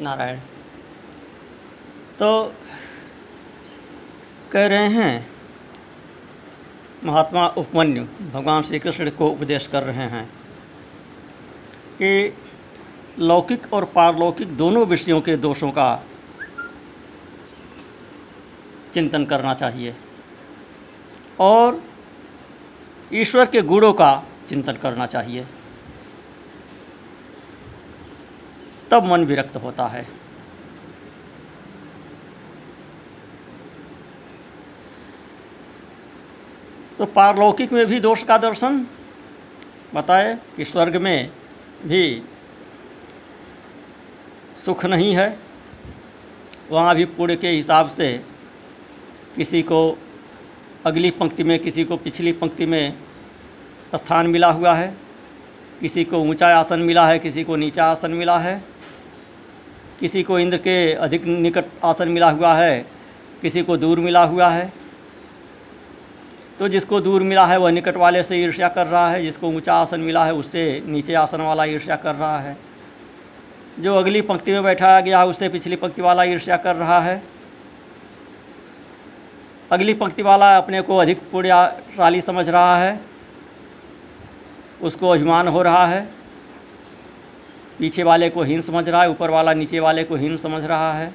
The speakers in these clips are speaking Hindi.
नारायण। तो कह रहे हैं, महात्मा उपमन्यु, भगवान श्री कृष्ण को उपदेश कर रहे हैं कि लौकिक और पारलौकिक दोनों विषयों के दोषों का चिंतन करना चाहिए और ईश्वर के गुणों का चिंतन करना चाहिए। तब मन विरक्त होता है। तो पारलौकिक में भी दोष का दर्शन, बताए कि स्वर्ग में भी सुख नहीं है, वहाँ भी पुण्य के हिसाब से किसी को अगली पंक्ति में, किसी को पिछली पंक्ति में स्थान मिला हुआ है, किसी को ऊँचा आसन मिला है, किसी को नीचा आसन मिला है। किसी को इंद्र के अधिक निकट आसन मिला हुआ है, किसी को दूर मिला हुआ है। तो जिसको दूर मिला है, वह निकट वाले से ईर्ष्या कर रहा है, जिसको ऊँचा आसन मिला है, उससे नीचे आसन वाला ईर्ष्या कर रहा है। जो अगली पंक्ति में बैठाया गया है, उससे पिछली पंक्ति वाला ईर्ष्या कर रहा है। अगली पंक्ति वाला अपने को अधिक पुण्याशाली समझ रहा है, उसको अभिमान हो रहा है। पीछे वाले को हीन समझ रहा है, ऊपर वाला नीचे वाले को हीन समझ रहा है।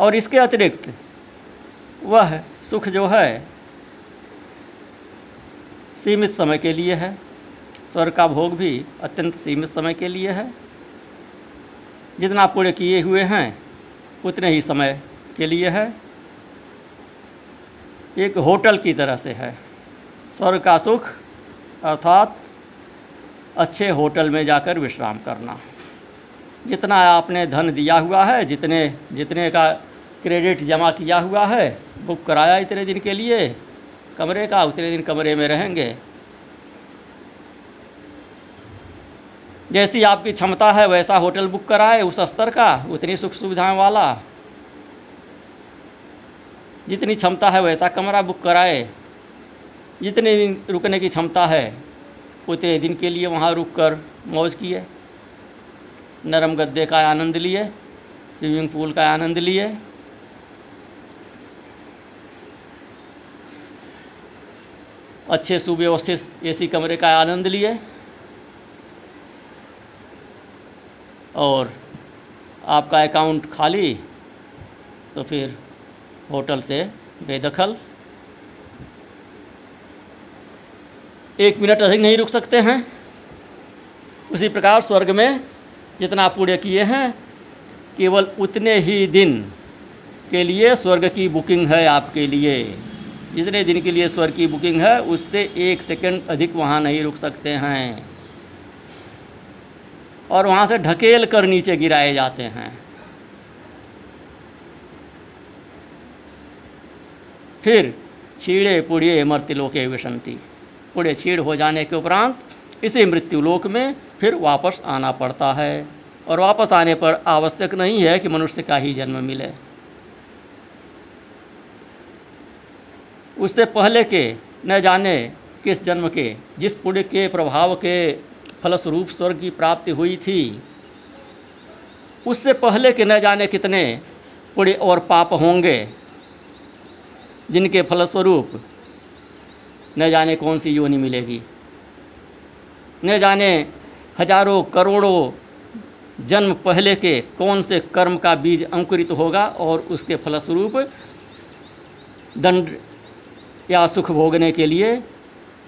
और इसके अतिरिक्त वह सुख जो है, सीमित समय के लिए है। स्वर्ग का भोग भी अत्यंत सीमित समय के लिए है। जितना पुण्य किए हुए हैं, उतने ही समय के लिए है। एक होटल की तरह से है। स्वर्ग का सुख, अर्थात अच्छे होटल में जाकर विश्राम करना। जितना आपने धन दिया हुआ है, जितने जितने का क्रेडिट जमा किया हुआ है बुक कराया इतने दिन के लिए, कमरे का उतने दिन कमरे में रहेंगे। जैसी आपकी क्षमता है, वैसा होटल बुक कराए, उस स्तर का, उतनी सुख सुविधाएँ वाला। जितनी क्षमता है, वैसा कमरा बुक कराए। जितने दिन रुकने की क्षमता है उतने दिन के लिए वहाँ रुक कर मौज किए नरम गद्दे का आनंद लिए, स्विमिंग पूल का आनंद लिए। अच्छे सुव्यवस्थित एसी कमरे का आनंद लिए। और आपका अकाउंट खाली तो फिर होटल से बेदखल। एक मिनट अधिक नहीं रुक सकते हैं। उसी प्रकार स्वर्ग में जितना पुण्य किए हैं, केवल उतने ही दिन के लिए स्वर्ग की बुकिंग है आपके लिए। जितने दिन के लिए स्वर्ग की बुकिंग है, उससे एक सेकंड अधिक वहाँ नहीं रुक सकते हैं। और वहाँ से ढकेल कर नीचे गिराए जाते हैं। फिर छीड़े पुड़िए मर्तिलोके विसंति। पुड़े छीड़ हो जाने के उपरांत इसी मृत्युलोक में फिर वापस आना पड़ता है। और वापस आने पर आवश्यक नहीं है कि मनुष्य का ही जन्म मिले। उससे पहले के न जाने किस जन्म के, जिस पुण्य के प्रभाव के फलस्वरूप स्वर्ग की प्राप्ति हुई थी, उससे पहले के न जाने कितने पुण्य और पाप होंगे, जिनके फलस्वरूप न जाने कौन सी योनि मिलेगी। न जाने हज़ारों करोड़ों जन्म पहले के कौन से कर्म का बीज अंकुरित होगा और उसके फलस्वरूप दंड या सुख भोगने के लिए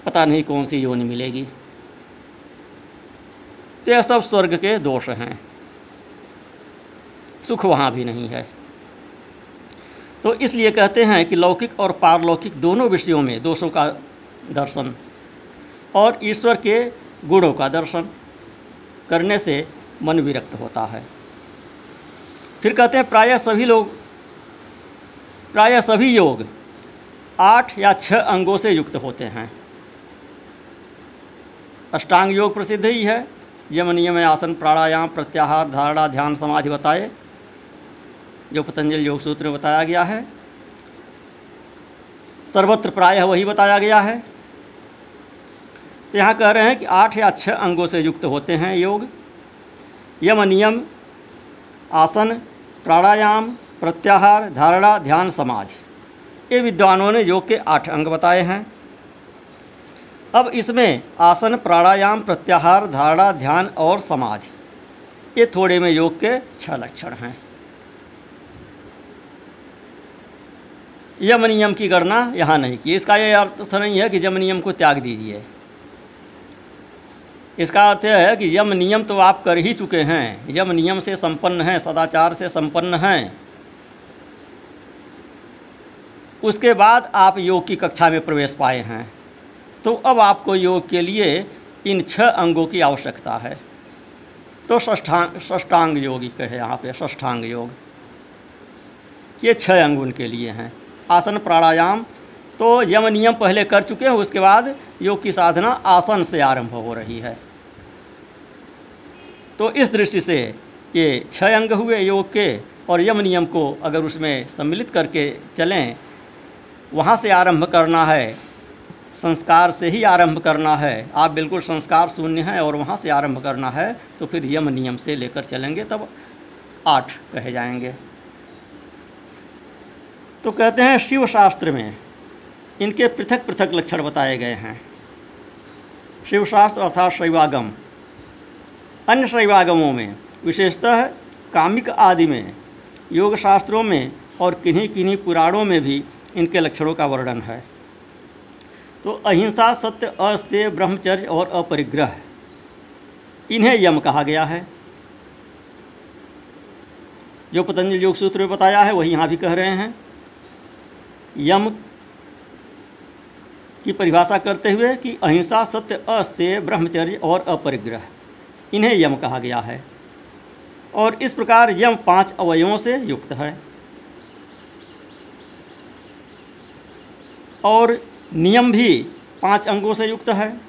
पता नहीं कौन सी योनि मिलेगी। तो यह सब स्वर्ग के दोष हैं। सुख वहाँ भी नहीं है। तो इसलिए कहते हैं कि लौकिक और पारलौकिक दोनों विषयों में दोषों का दर्शन। और ईश्वर के गुणों का दर्शन करने से मन विरक्त होता है। फिर कहते हैं, प्रायः सभी लोग, प्रायः सभी योग आठ या छह अंगों से युक्त होते हैं। अष्टांग योग प्रसिद्ध ही है। यम नियम आसन, प्राणायाम, प्रत्याहार, धारणा, ध्यान, समाधि बताए, जो पतंजलि योग सूत्र में बताया गया है। सर्वत्र प्रायः वही बताया गया है। यहाँ कह रहे हैं कि आठ या छः अंगों से युक्त होते हैं योग। यम नियम, आसन, प्राणायाम, प्रत्याहार, धारणा, ध्यान, समाधि। ये विद्वानों ने योग के आठ अंग बताए हैं। अब इसमें आसन, प्राणायाम, प्रत्याहार, धारणा, ध्यान और समाधि। ये थोड़े में योग के छह लक्षण हैं। यम नियम की गणना यहाँ नहीं की। इसका यह अर्थ नहीं है कि यम नियम को त्याग दीजिए। इसका अर्थ है कि यम नियम तो आप कर ही चुके हैं। यम नियम से संपन्न हैं, सदाचार से संपन्न हैं। उसके बाद आप योग की कक्षा में प्रवेश पाए हैं। तो अब आपको योग के लिए इन छह अंगों की आवश्यकता है। तो षष्ठांग षष्टांग योगी कहे यहाँ पे ष्ठांग योग। ये छह अंग उनके लिए हैं। आसन, प्राणायाम तो यम नियम पहले कर चुके हैं, उसके बाद योग की साधना आसन से आरंभ हो रही है। तो इस दृष्टि से ये छह अंग हुए योग के, और यम नियम को अगर उसमें सम्मिलित करके चलें, वहाँ से आरंभ करना है, संस्कार से ही आरंभ करना है। आप बिल्कुल संस्कार शून्य हैं और वहाँ से आरंभ करना है तो फिर यम नियम से लेकर चलेंगे, तब आठ कहे जाएँगे। तो कहते हैं शिव शास्त्र में इनके पृथक पृथक लक्षण बताए गए हैं। शिवशास्त्र अर्थात शैवागम। अन्य शैवागमों में, विशेषतः कामिक आदि में योग शास्त्रों में और किन्हीं किन्हीं पुराणों में भी इनके लक्षणों का वर्णन है। तो अहिंसा, सत्य, अस्त्य, ब्रह्मचर्य और अपरिग्रह, इन्हें यम कहा गया है। जो पतंजलि योग सूत्र में बताया है, वही यहाँ भी कह रहे हैं। यम की परिभाषा करते हुए कि अहिंसा, सत्य, अस्त्य, ब्रह्मचर्य और अपरिग्रह, इन्हें यम कहा गया है। और इस प्रकार यम पाँच अवयवों से युक्त है। और नियम भी पाँच अंगों से युक्त है।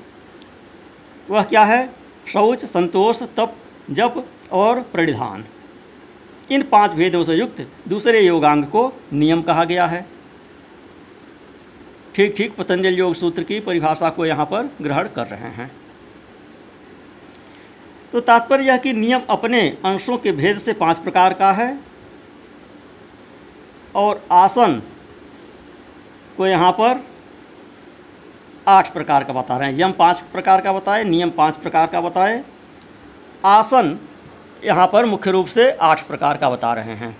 वह क्या है? शौच, संतोष, तप, जप और परिधान। इन पाँच भेदों से युक्त दूसरे योगांग को नियम कहा गया है। ठीक ठीक, पतंजलि योग सूत्र की परिभाषा को यहाँ पर ग्रहण कर रहे हैं। तो तात्पर्य यह कि नियम अपने अंशों के भेद से पाँच प्रकार का है और आसन को यहाँ पर आठ प्रकार का बता रहे हैं। यम पाँच प्रकार का बताए, नियम पाँच प्रकार का बताए। आसन यहाँ पर मुख्य रूप से आठ प्रकार का बता रहे हैं।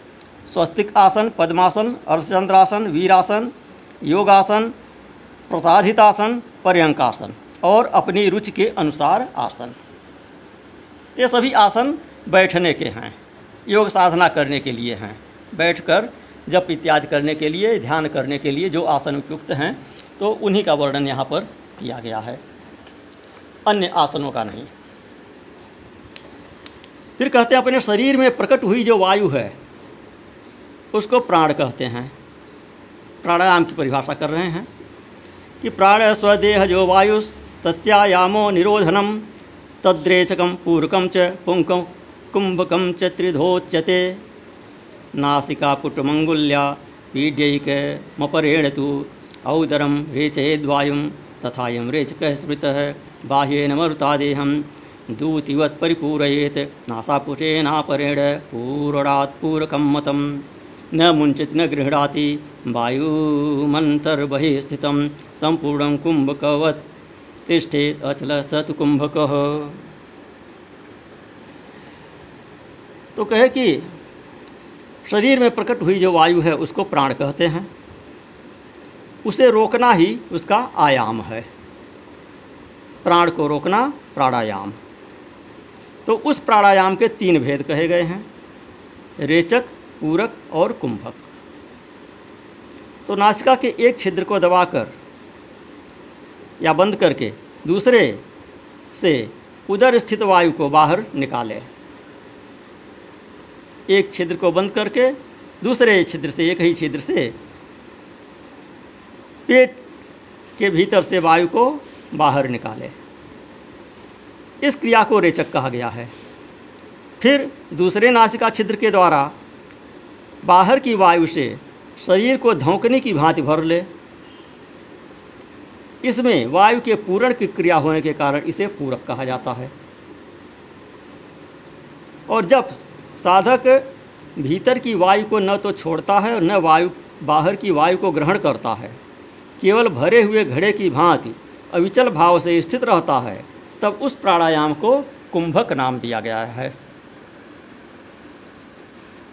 स्वस्तिक आसन, पद्मासन, अर्धचंद्रासन, वीरासन, योगासन प्रसाधितासन, पर्यंकासन और अपनी रुचि के अनुसार आसन। ये सभी आसन बैठने के हैं, योग साधना करने के लिए हैं। बैठकर जप इत्यादि करने के लिए, ध्यान करने के लिए जो आसन उपयुक्त हैं तो उन्हीं का वर्णन यहाँ पर किया गया है। अन्य आसनों का नहीं। फिर कहते हैं, अपने शरीर में प्रकट हुई जो वायु है, उसको प्राण कहते हैं। प्राणायाम की परिभाषा कर रहे हैं। कि प्राण स्वदेह जो वायु तस्यायामो निरोधनम। तद्रेचकम पूर्वकम च पुंकम कुंभकम च त्रिधोच्यते। नासिकापुटमङ्गुल्या पीड्यैकमपरेण तु औदरं रेचयेद्वायुं, तथायं रेचकः स्मृतः, बाह्येन मरुतादेहं दूतिवत् परिपूरयेत् नासापुटेनापरेण पूरणात् पूरकं न मुंचित न गृह्णाति। वायुमन्तर्बहिः स्थितं सम्पूर्णं कुम्भकवत्। तिष्ठेत् अचल स कुम्भकः। तो कहे कि शरीर में प्रकट हुई जो वायु है, उसको प्राण कहते हैं। उसे रोकना ही उसका आयाम है। प्राण को रोकना प्राणायाम। तो उस प्राणायाम के तीन भेद कहे गए हैं। रेचक पूरक और कुंभक। तो नासिका के एक छिद्र को दबाकर या बंद करके दूसरे से उधर स्थित वायु को बाहर निकाले। एक छिद्र को बंद करके दूसरे छिद्र से, एक ही छिद्र से पेट के भीतर से वायु को बाहर निकाले। इस क्रिया को रेचक कहा गया है। फिर दूसरे नासिका छिद्र के द्वारा बाहर की वायु से शरीर को धोंकने की भांति भर ले। इसमें वायु के पूरण की क्रिया होने के कारण इसे पूरक कहा जाता है। और जब साधक भीतर की वायु को न तो छोड़ता है और न वायु, बाहर की वायु को ग्रहण करता है, केवल भरे हुए घड़े की भांति अविचल भाव से स्थित रहता है, तब उस प्राणायाम को कुंभक नाम दिया गया है।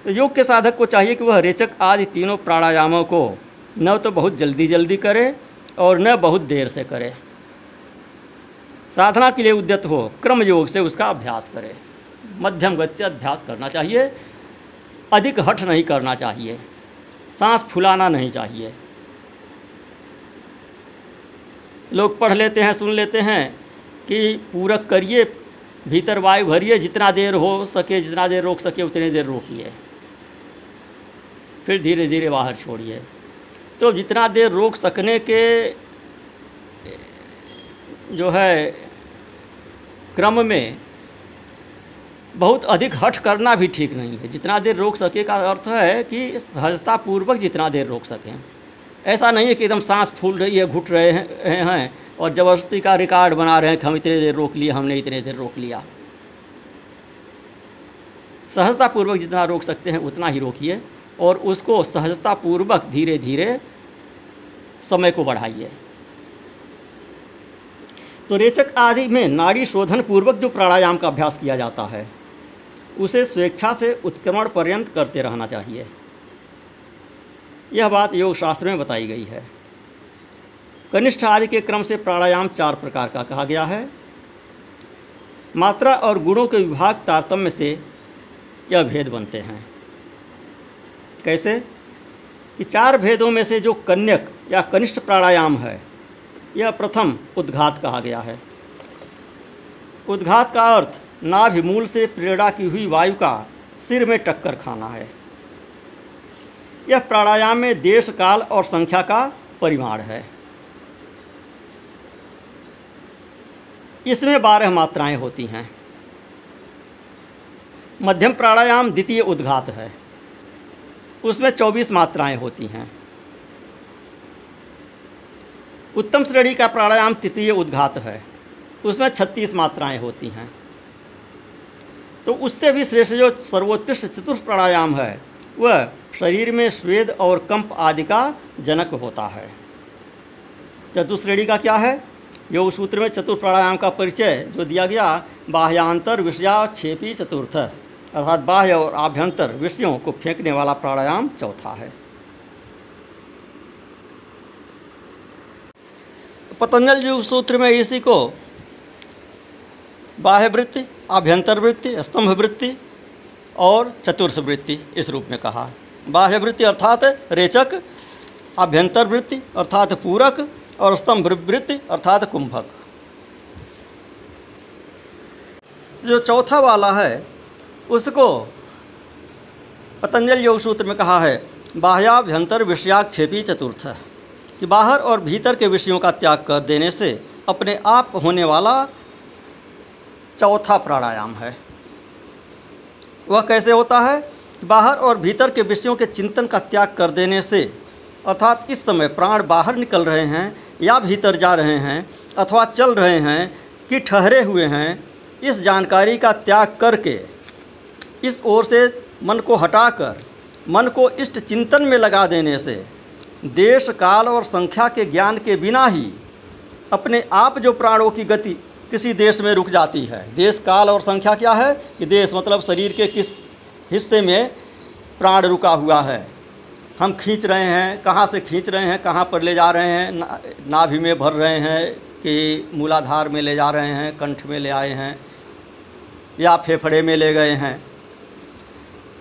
तो योग के साधक को चाहिए कि वह रेचक आदि तीनों प्राणायामों को न तो बहुत जल्दी जल्दी करे और न बहुत देर से करे। साधना के लिए उद्यत हो क्रम योग से उसका अभ्यास करे। मध्यम गति से अभ्यास करना चाहिए। अधिक हठ नहीं करना चाहिए। सांस फुलाना नहीं चाहिए। लोग पढ़ लेते हैं, सुन लेते हैं कि पूरक करिए, भीतर वायु भरिए, जितना देर हो सके, जितना देर रोक सके, उतनी देर रोकिए। फिर धीरे धीरे बाहर छोड़िए। तो जितना देर रोक सकने के, जो है, क्रम में बहुत अधिक हट करना भी ठीक नहीं है। जितना देर रोक सके का अर्थ है कि सहजतापूर्वक जितना देर रोक सकें। ऐसा नहीं है कि एकदम सांस फूल रही है, घुट रहे हैं हैं और ज़बरदस्ती का रिकॉर्ड बना रहे हैं कि हम इतने देर रोक लिए, हमने इतने देर रोक लिया। सहजतापूर्वक जितना रोक सकते हैं, उतना ही रोकिए। और उसको सहजतापूर्वक धीरे धीरे समय को बढ़ाइए। तो रेचक आदि में नाड़ी शोधन पूर्वक जो प्राणायाम का अभ्यास किया जाता है, उसे स्वेच्छा से उत्क्रमण पर्यंत करते रहना चाहिए। यह बात योग शास्त्र में बताई गई है। कनिष्ठ आदि के क्रम से प्राणायाम चार प्रकार का कहा गया है। मात्रा और गुणों के विभाग तारतम्य से यह भेद बनते हैं। कैसे? कि चार भेदों में से जो कन्यक या कनिष्ठ प्राणायाम है, यह प्रथम उद्घात कहा गया है। उद्घात का अर्थ नाभिमूल से प्रेरणा की हुई वायु का सिर में टक्कर खाना है। यह प्राणायाम में देश, काल और संख्या का परिमाण है। इसमें बारह मात्राएँ होती हैं। मध्यम प्राणायाम द्वितीय उद्घात है। उसमें चौबीस मात्राएँ होती हैं। उत्तम श्रेणी का प्राणायाम तृतीय उद्घात है। उसमें छत्तीस मात्राएँ होती हैं। तो उससे भी श्रेष्ठ जो सर्वोत्कृष्ट चतुर्थ प्राणायाम है, वह शरीर में स्वेद और कंप आदि का जनक होता है। चतुश्रेणी का क्या है? योग सूत्र में चतुर्थ प्राणायाम का परिचय जो दिया गया, बाह्यांतर, विषया, छेपी, चतुर्थ। अर्थात बाह्य और आभ्यंतर विषयों को फेंकने वाला प्राणायाम चौथा है। पतंजल योग सूत्र में इसी को बाह्य वृत्ति, आभ्यंतर वृत्ति, स्तंभ वृत्ति और चतुर्थ वृत्ति इस रूप में कहा। बाह्य वृत्ति अर्थात रेचक, आभ्यंतर वृत्ति अर्थात पूरक और स्तंभ वृत्ति अर्थात कुंभक। जो चौथा वाला है उसको पतंजल योग सूत्र में कहा है, बाह्याभ्यंतर विषयाक्षेपी चतुर्थ, कि बाहर और भीतर के विषयों का त्याग कर देने से अपने आप होने वाला चौथा प्राणायाम है। वह कैसे होता है? बाहर और भीतर के विषयों के चिंतन का त्याग कर देने से, अर्थात इस समय प्राण बाहर निकल रहे हैं या भीतर जा रहे हैं, अथवा चल रहे हैं, कि ठहरे हुए हैं, इस जानकारी का त्याग करके इस ओर से मन को हटाकर मन को इष्ट चिंतन में लगा देने से देश काल और संख्या के ज्ञान के बिना ही अपने आप जो प्राणों की गति किसी देश में रुक जाती है। देश काल और संख्या क्या है? कि देश मतलब शरीर के किस हिस्से में प्राण रुका हुआ है। हम खींच रहे हैं कहाँ से खींच रहे हैं कहाँ पर ले जा रहे हैं ना, नाभि में भर रहे हैं कि मूलाधार में ले जा रहे हैं कंठ में ले आए हैं या फेफड़े में ले गए हैं।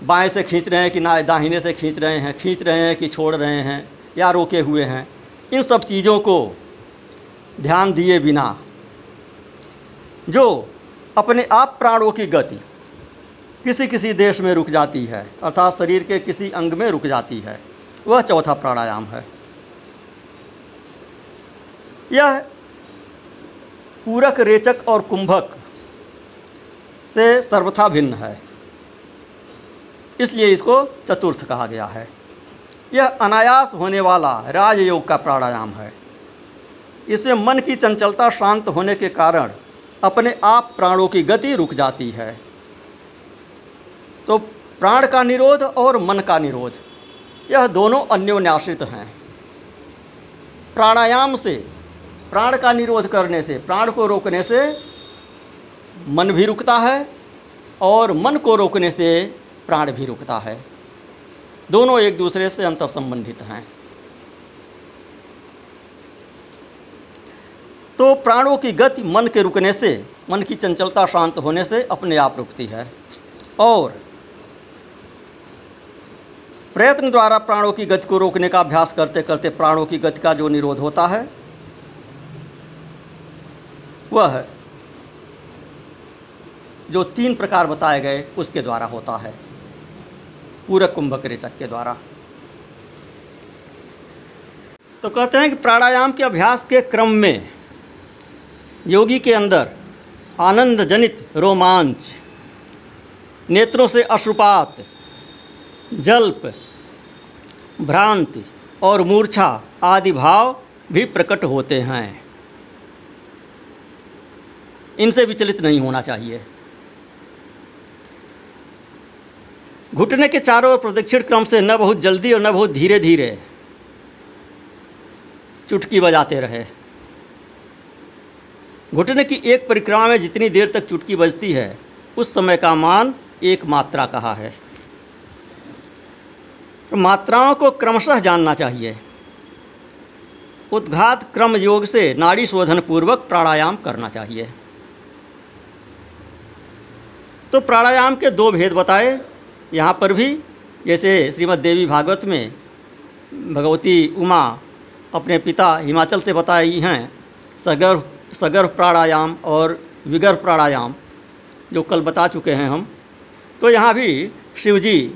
बाएँ से खींच रहे हैं कि ना, दाहिने से खींच रहे हैं, खींच रहे हैं कि छोड़ रहे हैं या रोके हुए हैं। इन सब चीज़ों को ध्यान दिए बिना जो अपने आप प्राणों की गति किसी किसी देश में रुक जाती है, अर्थात शरीर के किसी अंग में रुक जाती है, वह चौथा प्राणायाम है। यह पूरक, रेचक और कुंभक से सर्वथा भिन्न है। इसलिए इसको चतुर्थ कहा गया है। यह अनायास होने वाला राजयोग का प्राणायाम है। इसमें मन की चंचलता शांत होने के कारण अपने आप प्राणों की गति रुक जाती है। तो प्राण का निरोध और मन का निरोध, यह दोनों अन्योन्याश्रित हैं। प्राणायाम से, प्राण का निरोध करने से, प्राण को रोकने से मन भी रुकता है और मन को रोकने से प्राण भी रुकता है। दोनों एक दूसरे से अंतर संबंधित हैं। तो प्राणों की गति मन के रुकने से, मन की चंचलता शांत होने से अपने आप रुकती है। और प्रयत्न द्वारा प्राणों की गति को रोकने का अभ्यास करते करते प्राणों की गति का जो निरोध होता है, वह जो तीन प्रकार बताए गए उसके द्वारा होता है। पूरक कुंभक रेचक के द्वारा। तो कहते हैं कि प्राणायाम के अभ्यास के क्रम में योगी के अंदर आनंद जनित रोमांच, नेत्रों से अश्रुपात, जल्प, भ्रांति और मूर्छा आदि भाव भी प्रकट होते हैं। इनसे विचलित नहीं होना चाहिए। घुटने के चारों ओर प्रदक्षिण क्रम से न बहुत जल्दी और न बहुत धीरे धीरे चुटकी बजाते रहे। घुटने की एक परिक्रमा में जितनी देर तक चुटकी बजती है, उस समय का मान एक मात्रा कहा है। मात्राओं को क्रमशः जानना चाहिए। उद्घात क्रम योग से नाड़ी शोधन पूर्वक प्राणायाम करना चाहिए। तो प्राणायाम के दो भेद बताए। यहाँ पर भी जैसे श्रीमद देवी भागवत में भगवती उमा अपने पिता हिमाचल से बताई हैं, सगर्भ सगर्भ प्राणायाम और विगर्भ प्राणायाम, जो कल बता चुके हैं हम। तो यहाँ भी शिवजी